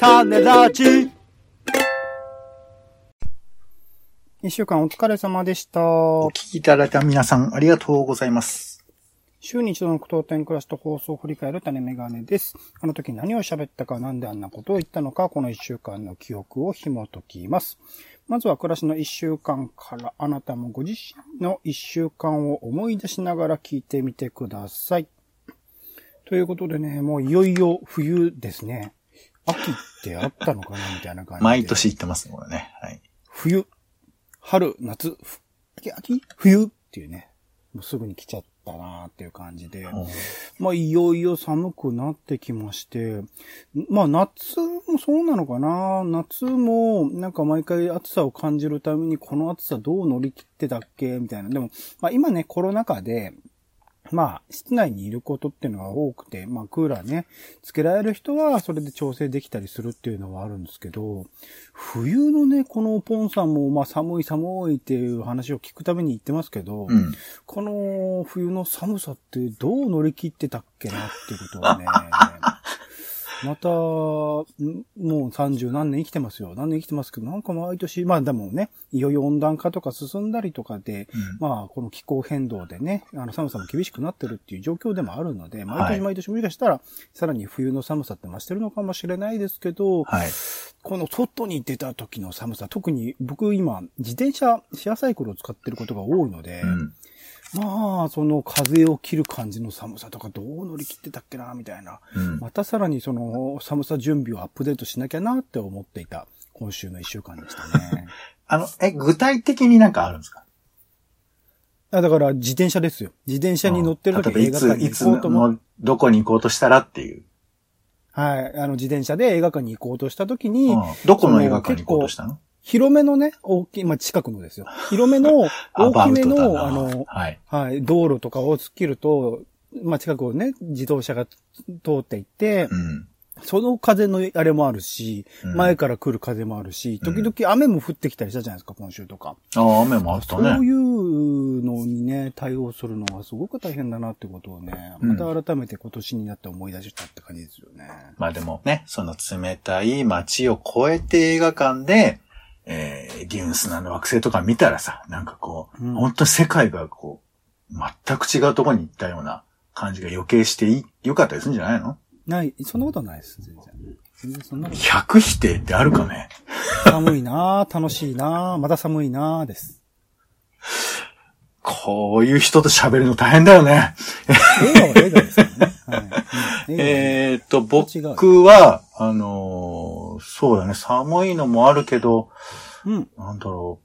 種ラジ一週間お疲れ様でした。お聞きいただいた皆さん、ありがとうございます。週に一度の句読点クラスと放送を振り返る種メガネです。あの時何を喋ったか、なんであんなことを言ったのか、この一週間の記憶を紐解きます。まずは暮らしの一週間から、あなたもご自身の一週間を思い出しながら聞いてみてください。ということでね、もういよいよ冬ですね。秋ってあったのかなみたいな感じで。毎年言ってますね、これね。はい。冬、春、夏、ふ秋、秋、冬っていうね、もうすぐに来ちゃったなーっていう感じで、まあいよいよ寒くなってきまして、まあ夏もそうなのかな？夏もなんか毎回暑さを感じるためにこの暑さどう乗り切ってたっけ？みたいな。でも、まあ今ねコロナ禍で、まあ、室内にいることっていうのが多くて、まあ、クーラーね、つけられる人はそれで調整できたりするっていうのはあるんですけど、冬のね、このポンさんも、まあ、寒い寒いっていう話を聞くために言ってますけど、うん。この冬の寒さってどう乗り切ってたっけなっていうことはね、また、んもう30何年生きてますよ。何年生きてますけど、なんか毎年、まあでもね、いよいよ温暖化とか進んだりとかで、まあこの気候変動でね、あの寒さも厳しくなってるっていう状況でもあるので、毎はい年毎年もしかしたら、さらに冬の寒さって増してるのかもしれないですけど、はい。この外に出た時の寒さ、特に僕今、自転車、シェアサイクルを使ってることが多いので、うん。まあ、その風を切る感じの寒さとかどう乗り切ってたっけな、みたいな。うん。またさらにその寒さ準備をアップデートしなきゃなって思っていた今週の一週間でしたね。あの、え、具体的になんかあるんですか？あだから自転車ですよ。自転車に乗ってる時例えばいつ、映画館にいつ行こうと思っの、どこに行こうとしたらっていう。はい。あの自転車で映画館に行こうとした時に、うんどこの映画館に行こうとしたの？広めのね、大きい、まあ近くのですよ。広めの、大きめの、あの、はい。はい、道路とかを突っ切ると、まあ近くをね、自動車が通っていって、うん。その風のあれもあるし、うん前から来る風もあるし、時々雨も降ってきたりしたじゃないですか、今週とか。ああ、雨もあったそういね。うのにね、対応するのはすごく大変だなってことをね、うんまた改めて今年になって思い出したって感じですよね。まあでもね、その冷たい街を越えて映画館で、えー、デューンスナの惑星とか見たらさ、なんかこう、うん本当世界がこう、全く違うところに行ったような感じが余計していい、良かったりするんじゃないの？ない、そんなことはないです、全然。全然そんなことない100否定ってあるかね？寒いなぁ、楽しいなぁ、また寒いなぁです。こういう人と喋るの大変だよね。映画は映画ですね。はい。えーっと、僕は、あのーそうだね、寒いのもあるけど、うん。なんだろ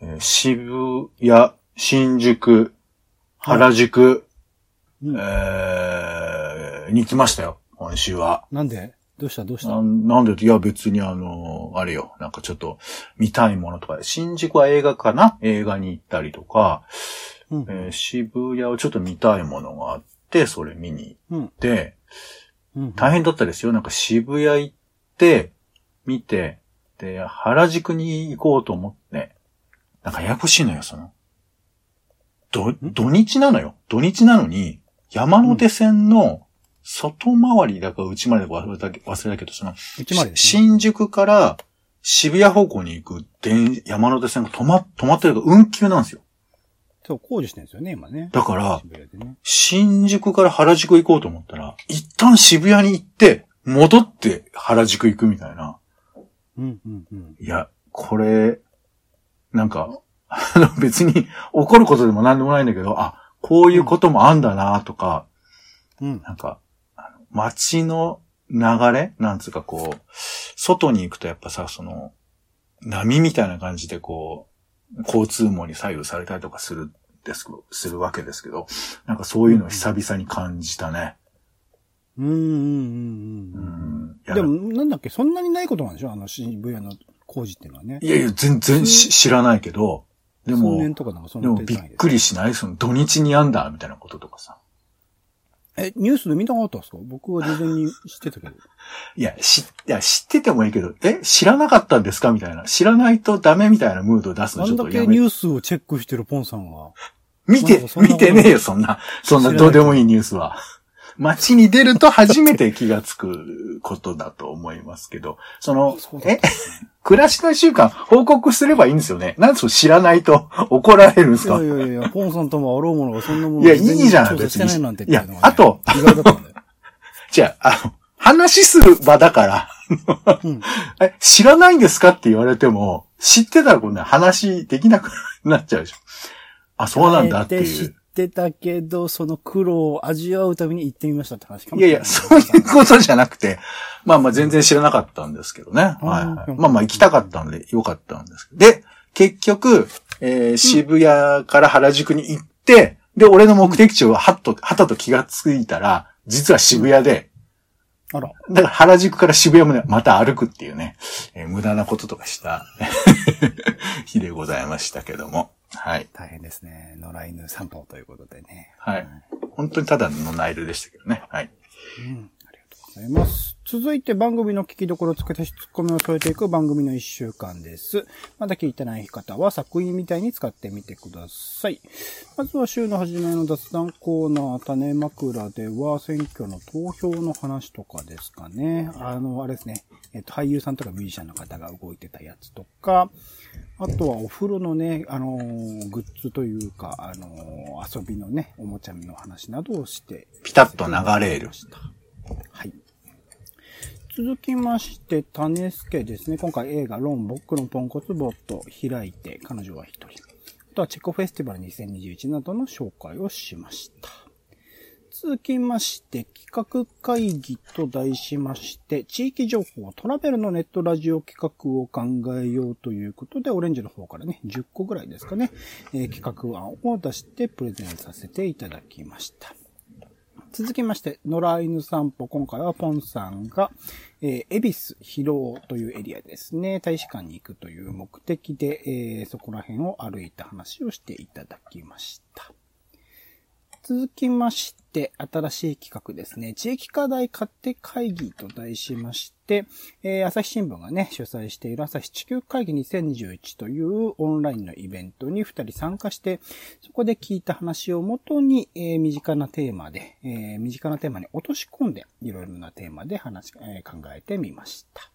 う、えー渋谷、新宿、原宿、うん。えーに来ましたよ、今週は。なんで？どうした？どうした？ななんで？いや別にあの、あれよ、なんかちょっと見たいものとか、新宿は映画かな？映画に行ったりとか、うん。えー渋谷をちょっと見たいものがあって、それ見にうん。行って、うん。大変だったですよ。なんか渋谷行って、見て、で、原宿に行こうと思って、なんかややこしいのよ、その。ど、土日なのよ。土日なのに、山手線の外回りだか内回りだか忘れたけ忘れたけど、その、ね新宿から渋谷方向に行く電山手線が止ま、止まってるから運休なんですよ。そう、工事してるんですよね、今ね。だからね。新宿から原宿行こうと思ったら、一旦渋谷に行って、戻って原宿行くみたいな。うん、うん、うん。いや、これ、なんか、あの別に怒ることでも何でもないんだけど、あ、こういうこともあんだなとか、うん。なんか、街の流れなんつうかこう、外に行くとやっぱさ、その、波みたいな感じでこう、交通網に左右されたりとかするんです、するわけですけど、なんかそういうのを久々に感じたね。うん、うん、うん、ううん。でも、なんだっけ、そんなにないことなんでしょ？あの渋谷の工事っていうのはね。いやいや、全然し知らないけど、でも、でもびっくりしない？その土日にやんだ？みたいなこととかさ。え、ニュースで見たかったんですか？僕は事前に知ってたけど。いや、し、いや、知っててもいいけど、え、知らなかったんですか？みたいな。知らないとダメみたいなムードを出すのちょあんだっとやめけニュースをチェックしてるポンさんは。見て見てねえよ、そんな。そんなどうでもいいニュースは。街に出ると初めて気がつくことだと思いますけど、その、え、暮らしの一週間報告すればいいんですよね。なんでそ知らないと怒られるんですか？いやいやいや、ポンさんともあろうものがそんなものいや、いいじゃん、別してないなんてに。いや、あと。じゃあ、あの、話する場だから、うん え、知らないんですかって言われても、知ってたらこんな話できなくなっちゃうでしょ。あ、そうなんだってあえて知っいう。てたけど、その苦労を味わうために行ってみましたって話かもいやいや、そういうことじゃなくて、まあまあ全然知らなかったんですけどね。はい、はい。うんまあまあ行きたかったんでよかったんですけど。で、結局、えー渋谷から原宿に行って、で、俺の目的地をはっと、はたと気がついたら、実は渋谷で、あら。だから原宿から渋谷までまた歩くっていうね、えー無駄なこととかした 日でございましたけども。はい。大変ですね。野良犬散歩ということでね。はい。本当にただのナイルでしたけどね。はい。うん。ございます。続いて番組の聞きどころをつけてツッコミを添えていく番組の一週間です。まだ聞いてない方は作品みたいに使ってみてください。まずは週の初めの雑談コーナー、種枕では選挙の投票の話とかですかね。あの、あれですね。えっと、俳優さんとかミュージシャンの方が動いてたやつとか、あとはお風呂のね、あのーグッズというか、あのー遊びのね、おもちゃの話などをしてピタッと流れる。続きまして、種助ですね。今回映画、ロン、ボックのポンコツボット、開いて、彼女は一人。あとはチェコフェスティバル2021などの紹介をしました。続きまして、企画会議と題しまして、地域情報、トラベルのネットラジオ企画を考えようということで、オレンジの方からね、10個ぐらいですかね、えー企画案を出してプレゼンさせていただきました。続きまして、野良犬散歩。今回はポンさんが、えー、恵比寿広尾というエリアですね。大使館に行くという目的で、えーそこら辺を歩いた話をしていただきました。続きまして、新しい企画ですね。地域課題勝手会議と題しまして、えー朝日新聞がね、主催している朝日地球会議2021というオンラインのイベントに2人参加して、そこで聞いた話をもとに、えー身近なテーマで、えー身近なテーマに落とし込んで、いろいろなテーマで話、えー考えてみました。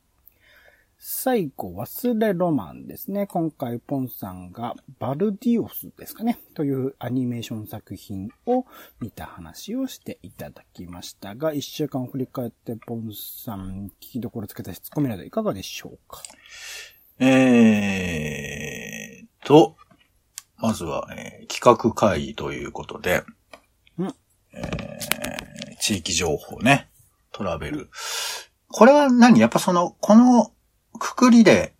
最後、忘れロマンですね。今回、ポンさんがバルディオスですかね。というアニメーション作品を見た話をしていただきましたが、一週間を振り返って、ポンさん、聞きどころつけたツッコミなどいかがでしょうか？えーと、まずは、えー企画会議ということで、うんえー地域情報ね、トラベル。これは何？やっぱその、このくくりで、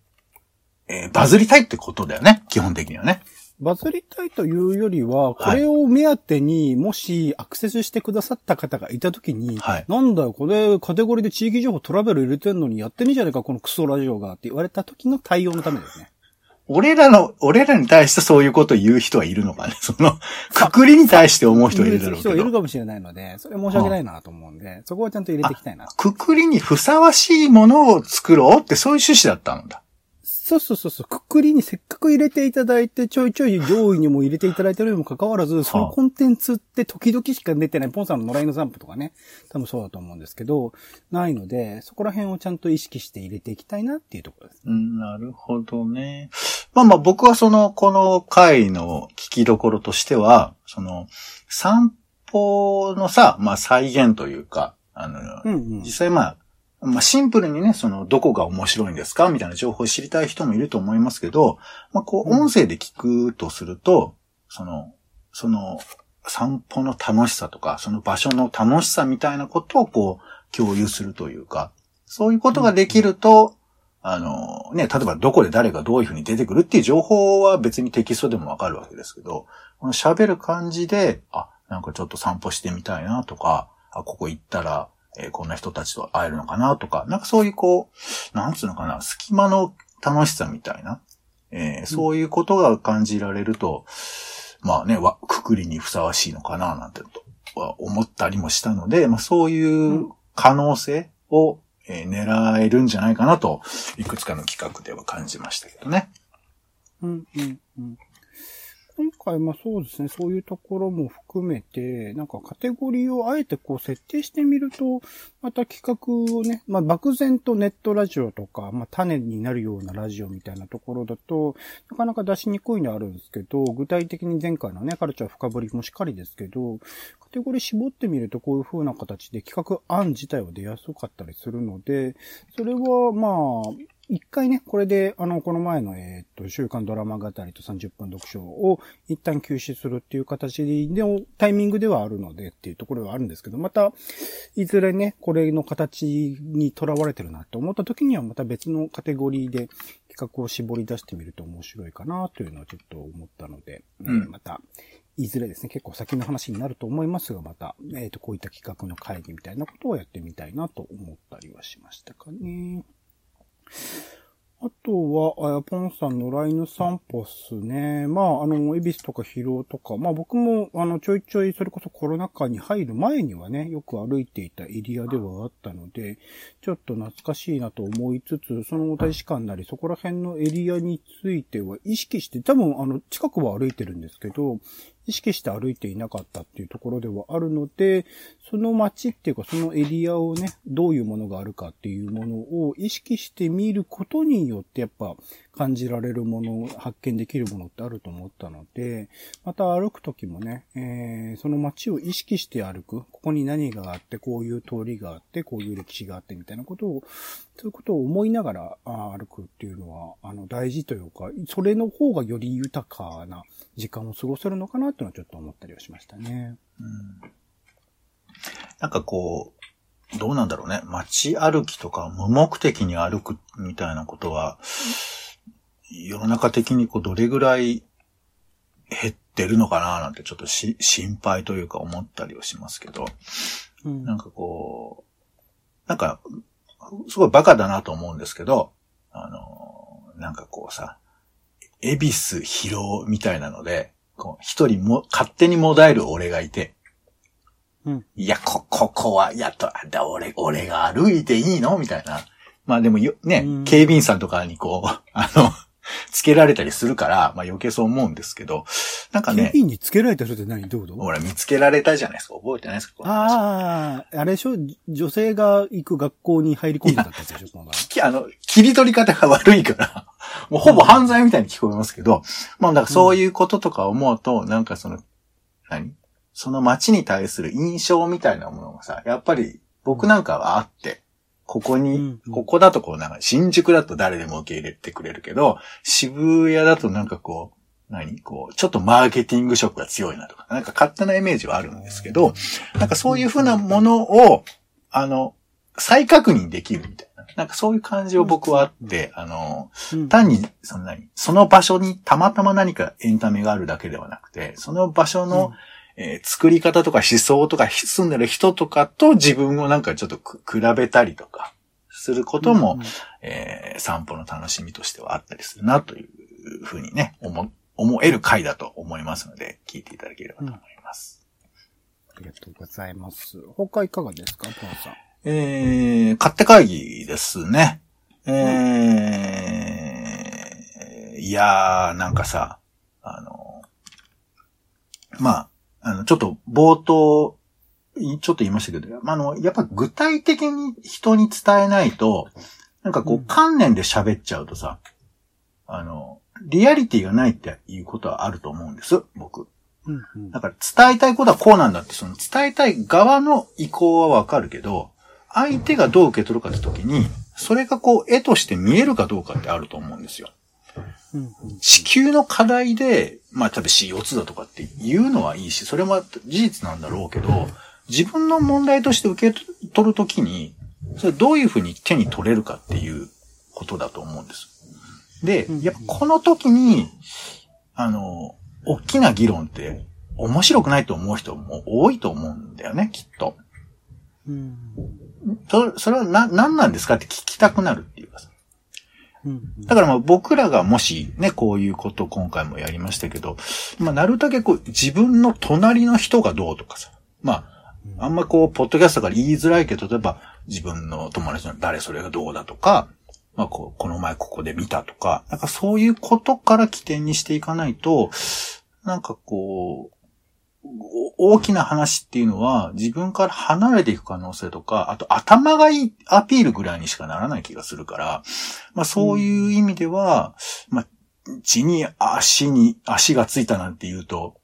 えーバズりたいってことだよね。基本的にはね。バズりたいというよりは、これを目当てにもしアクセスしてくださった方がいたときに、はいなんだよ、これカテゴリーで地域情報トラベル入れてんのにやってねえじゃねえか、このクソラジオがって言われた時の対応のためですね。俺らの、俺らに対してそういうことを言う人はいるのかね？その、くくりに対して思う人はいるだろうけ人はいるど。かもしれないので、それ申し訳ないなと思うんで、そこはちゃんと入れていきたいな。くくりにふさわしいものを作ろうってそういう趣旨だったんだ。そうそうそうそう、くくりにせっかく入れていただいて、ちょいちょい上位にも入れていただいてるにもかかわらず、そのコンテンツって時々しか出てない、ポンさんの野良犬散歩とかね、多分そうだと思うんですけど、ないので、そこら辺をちゃんと意識して入れていきたいなっていうところです。うん、なるほどね。まあまあ僕はその、この回の聞きどころとしては、その、散歩のさ、まあ再現というか、あの、うんうん実。際まあ、まあシンプルにね、その、どこが面白いんですかみたいな情報を知りたい人もいると思いますけど、まあこう、うん音声で聞くとすると、その、その、散歩の楽しさとか、その場所の楽しさみたいなことをこう、共有するというか、そういうことができると、あの、ね、例えばどこで誰がどういうふうに出てくるっていう情報は別にテキストでもわかるわけですけど、この喋る感じで、あ、なんかちょっと散歩してみたいなとか、あ、ここ行ったら、えーこんな人たちと会えるのかなとか、なんかそういうこう、なんつうのかな、隙間の楽しさみたいな、えーそういうことが感じられると、まあね、わ、くくりにふさわしいのかな、なんてとは思ったりもしたので、まあそういう可能性を、えー狙えるんじゃないかなと、いくつかの企画では感じましたけどね。うんうんうん。今回、まあそうですね、そういうところも含めて、なんかカテゴリーをあえてこう設定してみると、また企画をね、まあ漠然とネットラジオとか、まあ種になるようなラジオみたいなところだと、なかなか出しにくいのあるんですけど、具体的に前回のね、カルチャー深掘りもしっかりですけど、カテゴリー絞ってみるとこういう風な形で企画案自体は出やすかったりするので、それはまあ、一回ね、これで、あの、この前の、えっ、と、週刊ドラマ語りと30分読書を一旦休止するっていう形で、タイミングではあるのでっていうところはあるんですけど、また、いずれね、これの形にとらわれてるなと思った時には、また別のカテゴリーで企画を絞り出してみると面白いかなというのはちょっと思ったので、うん、また、いずれですね、結構先の話になると思いますが、また、えっ、と、こういった企画の会議みたいなことをやってみたいなと思ったりはしましたかね。あとは、ポンさんのライヌ散歩っすね。まあ、あの、エビスとか疲労とか、まあ僕も、あの、ちょいちょい、それこそコロナ禍に入る前にはね、よく歩いていたエリアではあったので、ちょっと懐かしいなと思いつつ、その大使館なり、そこら辺のエリアについては意識して、多分、あの、近くは歩いてるんですけど、意識して歩いていなかったっていうところではあるので、その街っていうかそのエリアをね、どういうものがあるかっていうものを意識してみることによってやっぱ感じられるもの、発見できるものってあると思ったので、また歩くときもね、えー、その街を意識して歩く。ここに何があって、こういう通りがあって、こういう歴史があってみたいなことを、そういうことを思いながら歩くっていうのは、あの、大事というか、それの方がより豊かな時間を過ごせるのかなっていうのはちょっと思ったりはしましたね。うん。なんかこう、どうなんだろうね。街歩きとか無目的に歩くみたいなことは、世の中的にこうどれぐらい減ってるのかななんてちょっとし心配というか思ったりはしますけど、うん、なんかこう、なんか、すごいバカだなと思うんですけど、あの、なんかこうさ、恵比寿疲労みたいなので、こう、一人も、勝手にもだえる俺がいて、うん。いや、こ、ここは、やっと、だ、俺、俺が歩いていいのみたいな。まあでもよ、ね、警備員さんとかにこう、あの、つけられたりするから、まあ余計そう思うんですけど、なんかね。警備員につけられた人って何？どういうほら、見つけられたじゃないですか。覚えてないですか？ああ、あれでしょ？女性が行く学校に入り込んでたってやつで しょあの、切り取り方が悪いから、もうほぼ犯罪みたいに聞こえますけど、まあだからそういうこととか思うと、うん、なんかその、何？その街に対する印象みたいなものがさ、やっぱり僕なんかはあって、ここに、ここだとこうなんか、新宿だと誰でも受け入れてくれるけど、渋谷だとなんかこう、何？こう、ちょっとマーケティング色が強いなとか、なんか勝手なイメージはあるんですけど、なんかそういうふうなものを、あの、再確認できるみたいな。なんかそういう感じを僕はあって、あの、単に、その何、その場所にたまたま何かエンタメがあるだけではなくて、その場所の、えー、作り方とか思想とか住んでる人とかと自分をなんかちょっと比べたりとかすることも、うんえー、散歩の楽しみとしてはあったりするなというふうにね、思、思える回だと思いますので、聞いていただければと思います。うん、ありがとうございます。他いかがですか、ポンさん。えー、勝手会議ですね。えー、いやー、なんかさ、あの、まあ、あの、ちょっと冒頭、ちょっと言いましたけど、あの、やっぱ具体的に人に伝えないと、なんかこう、観念で喋っちゃうとさ、あの、リアリティがないっていうことはあると思うんです、僕。だから伝えたいことはこうなんだって、その伝えたい側の意向はわかるけど、相手がどう受け取るかって時に、それがこう、絵として見えるかどうかってあると思うんですよ。地球の課題で、まあ、例えば CO2 だとかって言うのはいいし、それも事実なんだろうけど、自分の問題として受け取るときに、それどういうふうに手に取れるかっていうことだと思うんです。で、やっぱこの時に、あの、大きな議論って面白くないと思う人も多いと思うんだよね、きっと。うん、それはな、何なんですかって聞きたくなるっていうかさ。だからまあ僕らがもしね、こういうことを今回もやりましたけど、まあなるだけこう自分の隣の人がどうとかさ、まあ、あんまこう、ポッドキャストから言いづらいけど、例えば自分の友達の誰それがどうだとか、まあこう、この前ここで見たとか、なんかそういうことから起点にしていかないと、なんかこう、大きな話っていうのは自分から離れていく可能性とか、あと頭がいいアピールぐらいにしかならない気がするから、まあそういう意味では、まあ地に足に足がついたなんて言うと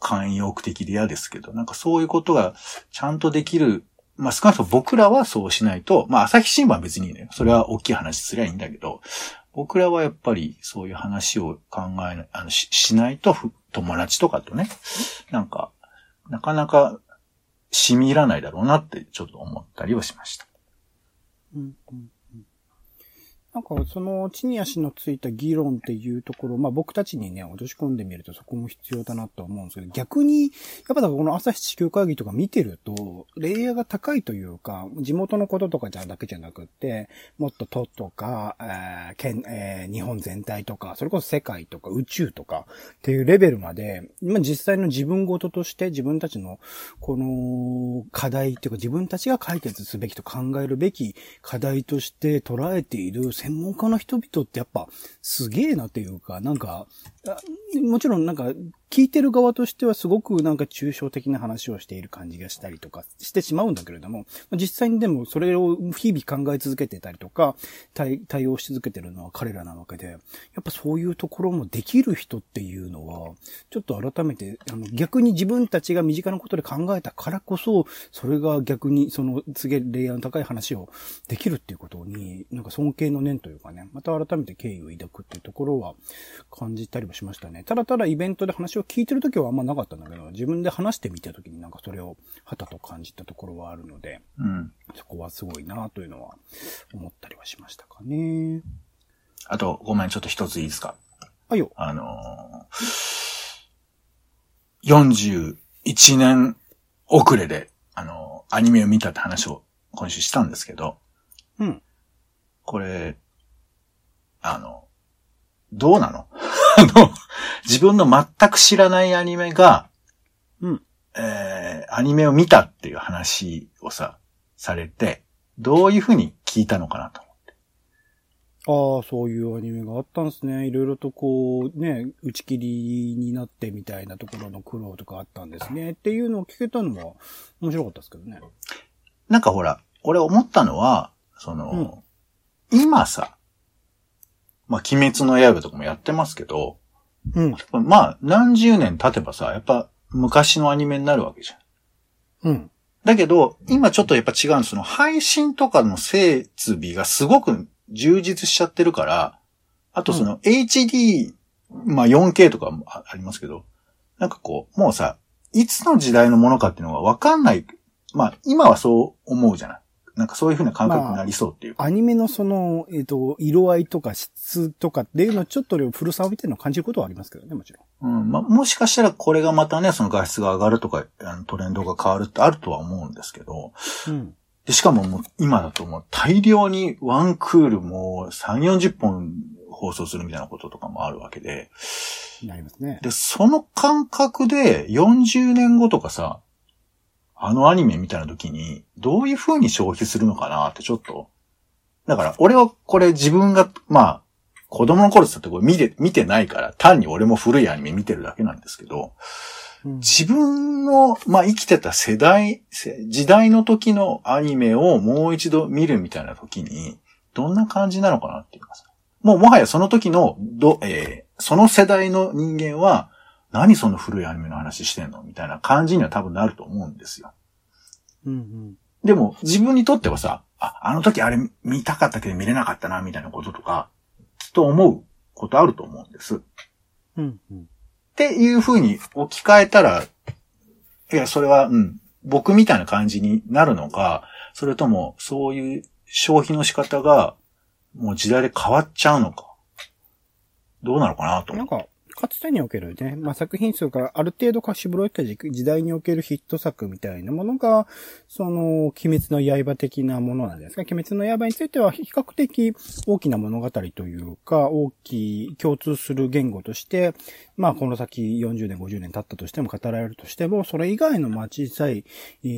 慣用句的で嫌ですけど、なんかそういうことがちゃんとできる、まあ少なくとも僕らはそうしないと、まあ朝日新聞は別にね、それは大きい話すりゃいいんだけど、僕らはやっぱりそういう話を考えない、あの、ししないと、友達とかとね、なんか、なかなか染み入らないだろうなってちょっと思ったりはしました。うんうんなんか、その、地に足のついた議論っていうところ、まあ僕たちにね、落とし込んでみるとそこも必要だなと思うんですけど、逆に、やっぱだからこの朝日地球会議とか見てると、レイヤーが高いというか、地元のこととかじゃだけじゃなくって、もっと都とか、えー県、えー日本全体とか、それこそ世界とか宇宙とかっていうレベルまで、今実際の自分事として自分たちのこの課題っていうか自分たちが解決すべきと考えるべき課題として捉えている専門家の人々ってやっぱすげえなというか、なんか、もちろんなんか聞いてる側としてはすごくなんか抽象的な話をしている感じがしたりとかしてしまうんだけれども、実際にでもそれを日々考え続けてたりとか、対対応し続けてるのは彼らなわけで、やっぱそういうところもできる人っていうのは、ちょっと改めて、あの逆に自分たちが身近なことで考えたからこそ、それが逆にその次レイヤーの高い話をできるっていうことに、なんか尊敬の念というかね、また改めて敬意を抱くっていうところは感じたりもしましたね。ただただイベントで話を聞いてるときはあんまなかったんだけど、自分で話してみたときになんかそれをはたと感じたところはあるので、うん。そこはすごいなというのは思ったりはしましたかね。あと、ごめん、ちょっと一ついいですか？あよ。あのー、41年遅れで、あのーアニメを見たって話を今週したんですけど、うん。これ、あの、どうなの？あの、自分の全く知らないアニメが、うん。えー、アニメを見たっていう話をさ、されて、どういうふうに聞いたのかなと。ああ、そういうアニメがあったんですね。いろいろとこう、ね、打ち切りになってみたいなところの苦労とかあったんですね。っていうのを聞けたのは面白かったですけどね。なんかほら、俺思ったのは、その、今さ、まあ、鬼滅の刃とかもやってますけど、うん。まあ、何十年経てばさ、やっぱ昔のアニメになるわけじゃん。うん。だけど、今ちょっとやっぱ違うの、その配信とかの設備がすごく充実しちゃってるから、あとその HD、まあ 4K とかもあありますけど、なんかこう、もうさ、いつの時代のものかっていうのがわかんない。まあ今はそう思うじゃない。なんかそういう風な感覚になりそうっていうか。アニメのその、えっ、と、色合いとか質とかっていうのをちょっと古さを見てるのを感じることはありますけどね、もちろん。うん、まあ、もしかしたらこれがまたね、その画質が上がるとか、あのトレンドが変わるってあるとは思うんですけど、うん。で、しかももう今だともう大量にワンクールもう3、40本放送するみたいなこととかもあるわけで、なりますね。で、その感覚で40年後とかさ、あのアニメみたいな時に、どういう風に消費するのかなってちょっと。だから、俺はこれ自分が、まあ、子供の頃ってこれ見て、見てないから、単に俺も古いアニメ見てるだけなんですけど、うん自分の、まあ、生きてた世代、せ時代の時のアニメをもう一度見るみたいな時に、どんな感じなのかなっていうかさ。もうもはやその時の、ど、えーその世代の人間は、何その古いアニメの話してんの？みたいな感じには多分なると思うんですよ。うんうん。でも、自分にとってはさ、あ、あの時あれ見たかったけど見れなかったな、みたいなこととか、きっと思うことあると思うんです。うんうん。っていう風に置き換えたら、いや、それは、うん、僕みたいな感じになるのか、それとも、そういう消費の仕方が、もう時代で変わっちゃうのか。どうなのかなと思う。なんか、かつてにおけるね、まあ、作品数がある程度かしぶろいった時時代におけるヒット作みたいなものが、その、鬼滅の刃的なものなんですか？鬼滅の刃については比較的大きな物語というか、大きい共通する言語として、まあ、この先40年、50年経ったとしても語られるとしても、それ以外のまあ小さい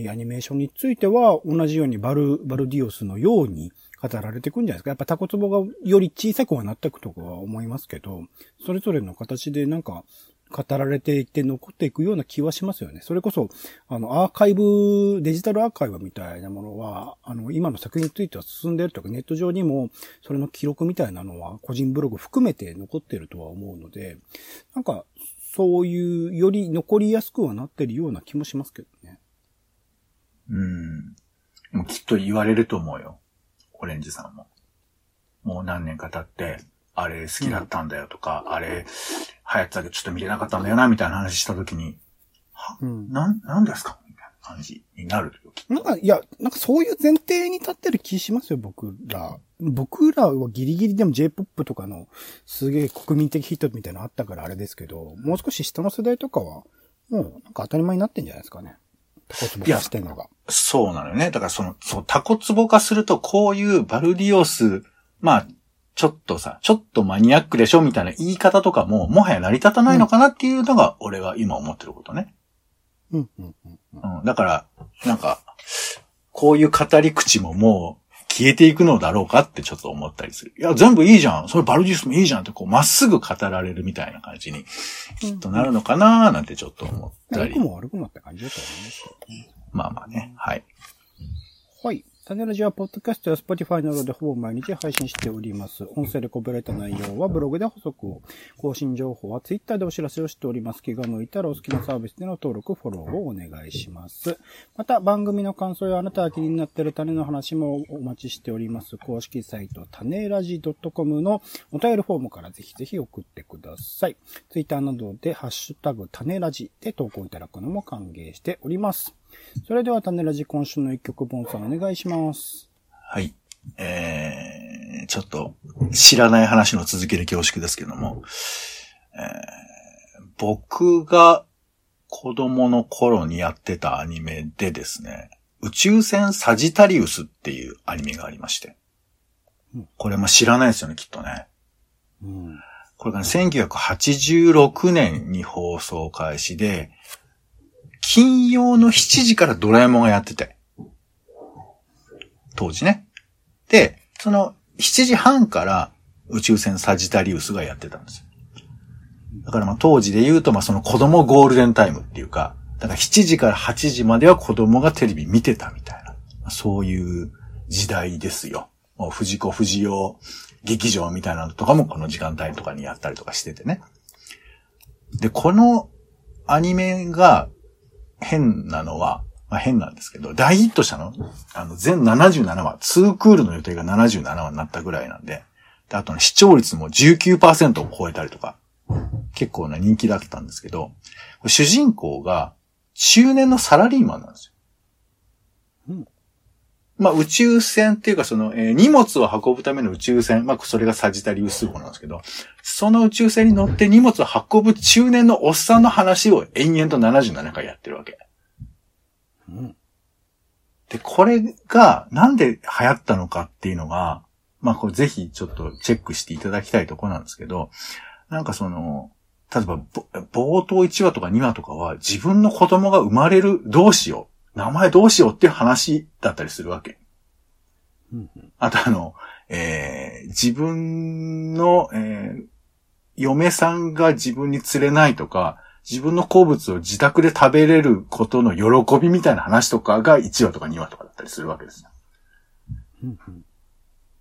アニメーションについては、同じようにバル、バルディオスのように、語られていくんじゃないですか。やっぱタコツボがより小さくはなっていくとかは思いますけど、それぞれの形でなんか語られていって残っていくような気はしますよね。それこそ、あの、アーカイブ、デジタルアーカイブみたいなものは、あの、今の作品については進んでいるとか、ネット上にも、それの記録みたいなのは、個人ブログ含めて残っているとは思うので、なんか、そういう、より残りやすくはなってるような気もしますけどね。うん。もうきっと言われると思うよ。オレンジさんも。もう何年か経って、あれ好きだったんだよとか、うん、あれ流行ってたけどちょっと見れなかったんだよな、みたいな話したときに、は、うん、なん、なんですかみたいな感じになるよ。なんか、いや、なんかそういう前提に立ってる気しますよ、僕ら。僕らはギリギリでも J-POP とかのすげえ国民的ヒットみたいなのあったからあれですけど、もう少し下の世代とかは、もうなんか当たり前になってんじゃないですかね。タコツボ化してんのが。そうなのよね。だからその、そう、タコツボ化するとこういうバルディオス、まあ、ちょっとさ、ちょっとマニアックでしょみたいな言い方とかも、もはや成り立たないのかなっていうのが、俺が今思ってることね。うん、うん、うん。うん。だから、なんか、こういう語り口ももう消えていくのだろうかってちょっと思ったりする。いや、全部いいじゃん。それバルディスもいいじゃんって、こう、まっすぐ語られるみたいな感じに、きっとなるのかなーなんてちょっと思ったり。良、くも悪くもって感じだと思いますけどね。まあまあね。はい。はい。種ラジは、ポッドキャストや Spotify などでほぼ毎日配信しております。音声でこぼれた内容はブログで補足を。更新情報は Twitter でお知らせをしております。気が向いたらお好きなサービスでの登録、フォローをお願いします。また、番組の感想やあなたが気になっている種の話もお待ちしております。公式サイト、種ラジ .com のお便りフォームからぜひぜひ送ってください。Twitter などでハッシュタグ種ラジで投稿いただくのも歓迎しております。それでは種ラジ今週の一曲、ボンさんお願いします。はい。えー、ちょっと知らない話の続きで恐縮ですけども、えー、僕が子供の頃にやってたアニメでですね、宇宙船サジタリウスっていうアニメがありまして。これも知らないですよね、きっとね。うん、これが、ね、1986年に放送開始で、金曜の7時からドラえもんがやってて。当時ね。で、その7時半から宇宙船サジタリウスがやってたんですよ。だからまあ当時で言うとまあその子供ゴールデンタイムっていうか、だから7時から8時までは子供がテレビ見てたみたいな、そういう時代ですよ。もう藤子不二雄劇場みたいなのとかもこの時間帯とかにやったりとかしててね。で、このアニメが変なのは、まあ、変なんですけど、大ヒットしたの？あの、全77話、2クールの予定が77話になったぐらいなんで、であとね、視聴率も19%を超えたりとか、結構な人気だったんですけど、主人公が中年のサラリーマンなんですよ。うん、まあ宇宙船っていうかその、えー、荷物を運ぶための宇宙船、まあそれがサジタリウス号なんですけど、その宇宙船に乗って荷物を運ぶ中年のおっさんの話を延々と77回やってるわけ。うん。で、これがなんで流行ったのかっていうのが、まあこれぜひちょっとチェックしていただきたいところなんですけど、なんかその、例えば、冒頭1話とか2話とかは自分の子供が生まれる、どうしよう。名前どうしようっていう話だったりするわけ。うんうん、あとあの、えー、自分の、えー、嫁さんが自分に釣れないとか、自分の好物を自宅で食べれることの喜びみたいな話とかが1話とか2話とかだったりするわけですよ。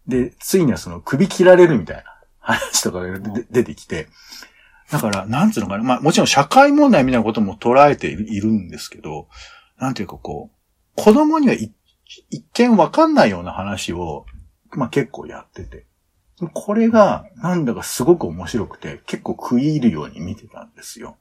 で、ついにはその首切られるみたいな話とかが出てきて、だから、なんつうのかな。まあ、もちろん社会問題みたいなことも捉えているんですけど、なんていうかこう、子供には一見わかんないような話を、まあ結構やってて。これが、なんだかすごく面白くて、結構食い入るように見てたんですよ。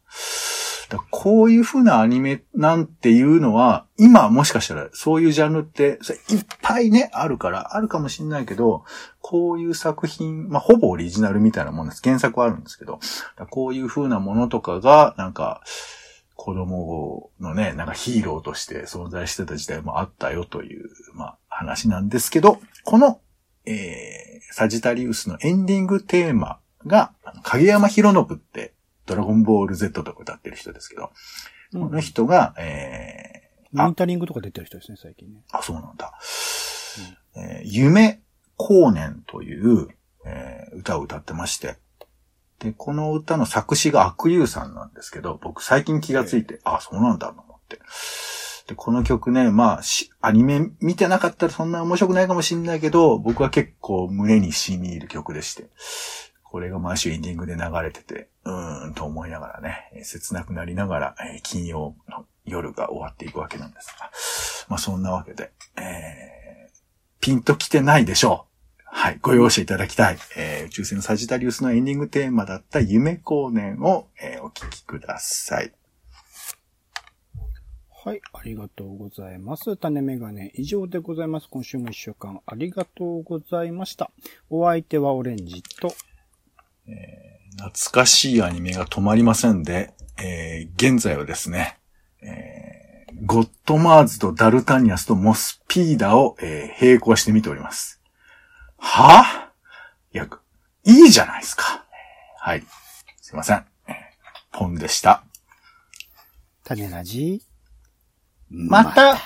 だこういう風なアニメなんていうのは、今もしかしたらそういうジャンルっていっぱいね、あるから、あるかもしんないけど、こういう作品、まあ、ほぼオリジナルみたいなもんです。原作はあるんですけど、こういう風なものとかが、なんか、子供のね、なんかヒーローとして存在してた時代もあったよという、まあ、話なんですけど、この、えー、サジタリウスのエンディングテーマが、影山博信ってドラゴンボール Z とか歌ってる人ですけど、うん、この人が、えー、モニタリングとか出てる人ですね、最近ね。あ、そうなんだ。うん、えー、夢後年という、えー、歌を歌ってまして、で、この歌の作詞が悪友さんなんですけど、僕最近気がついて、あ、そうなんだと思って。で、この曲ね、まあ、しアニメ見てなかったらそんな面白くないかもしんないけど、僕は結構胸に染み入る曲でして、これが毎週エンディングで流れてて、うーんと思いながらね、えー切なくなりながら、えー金曜の夜が終わっていくわけなんですが、まあそんなわけで、えーピンと来てないでしょう。はい。ご容赦いただきたい。えー宇宙船のサジタリウスのエンディングテーマだった夢光年を、えーお聞きください。はい、ありがとうございます。種メガネ以上でございます。今週も一週間ありがとうございました。お相手はオレンジと、懐かしいアニメが止まりませんで、えー現在はですね、えーゴッドマーズとダルタニアスとモスピーダを、えー並行して見ております。は？ぁいや、いいじゃないですか。はい。すいません。えーポンでした。種ラジ、また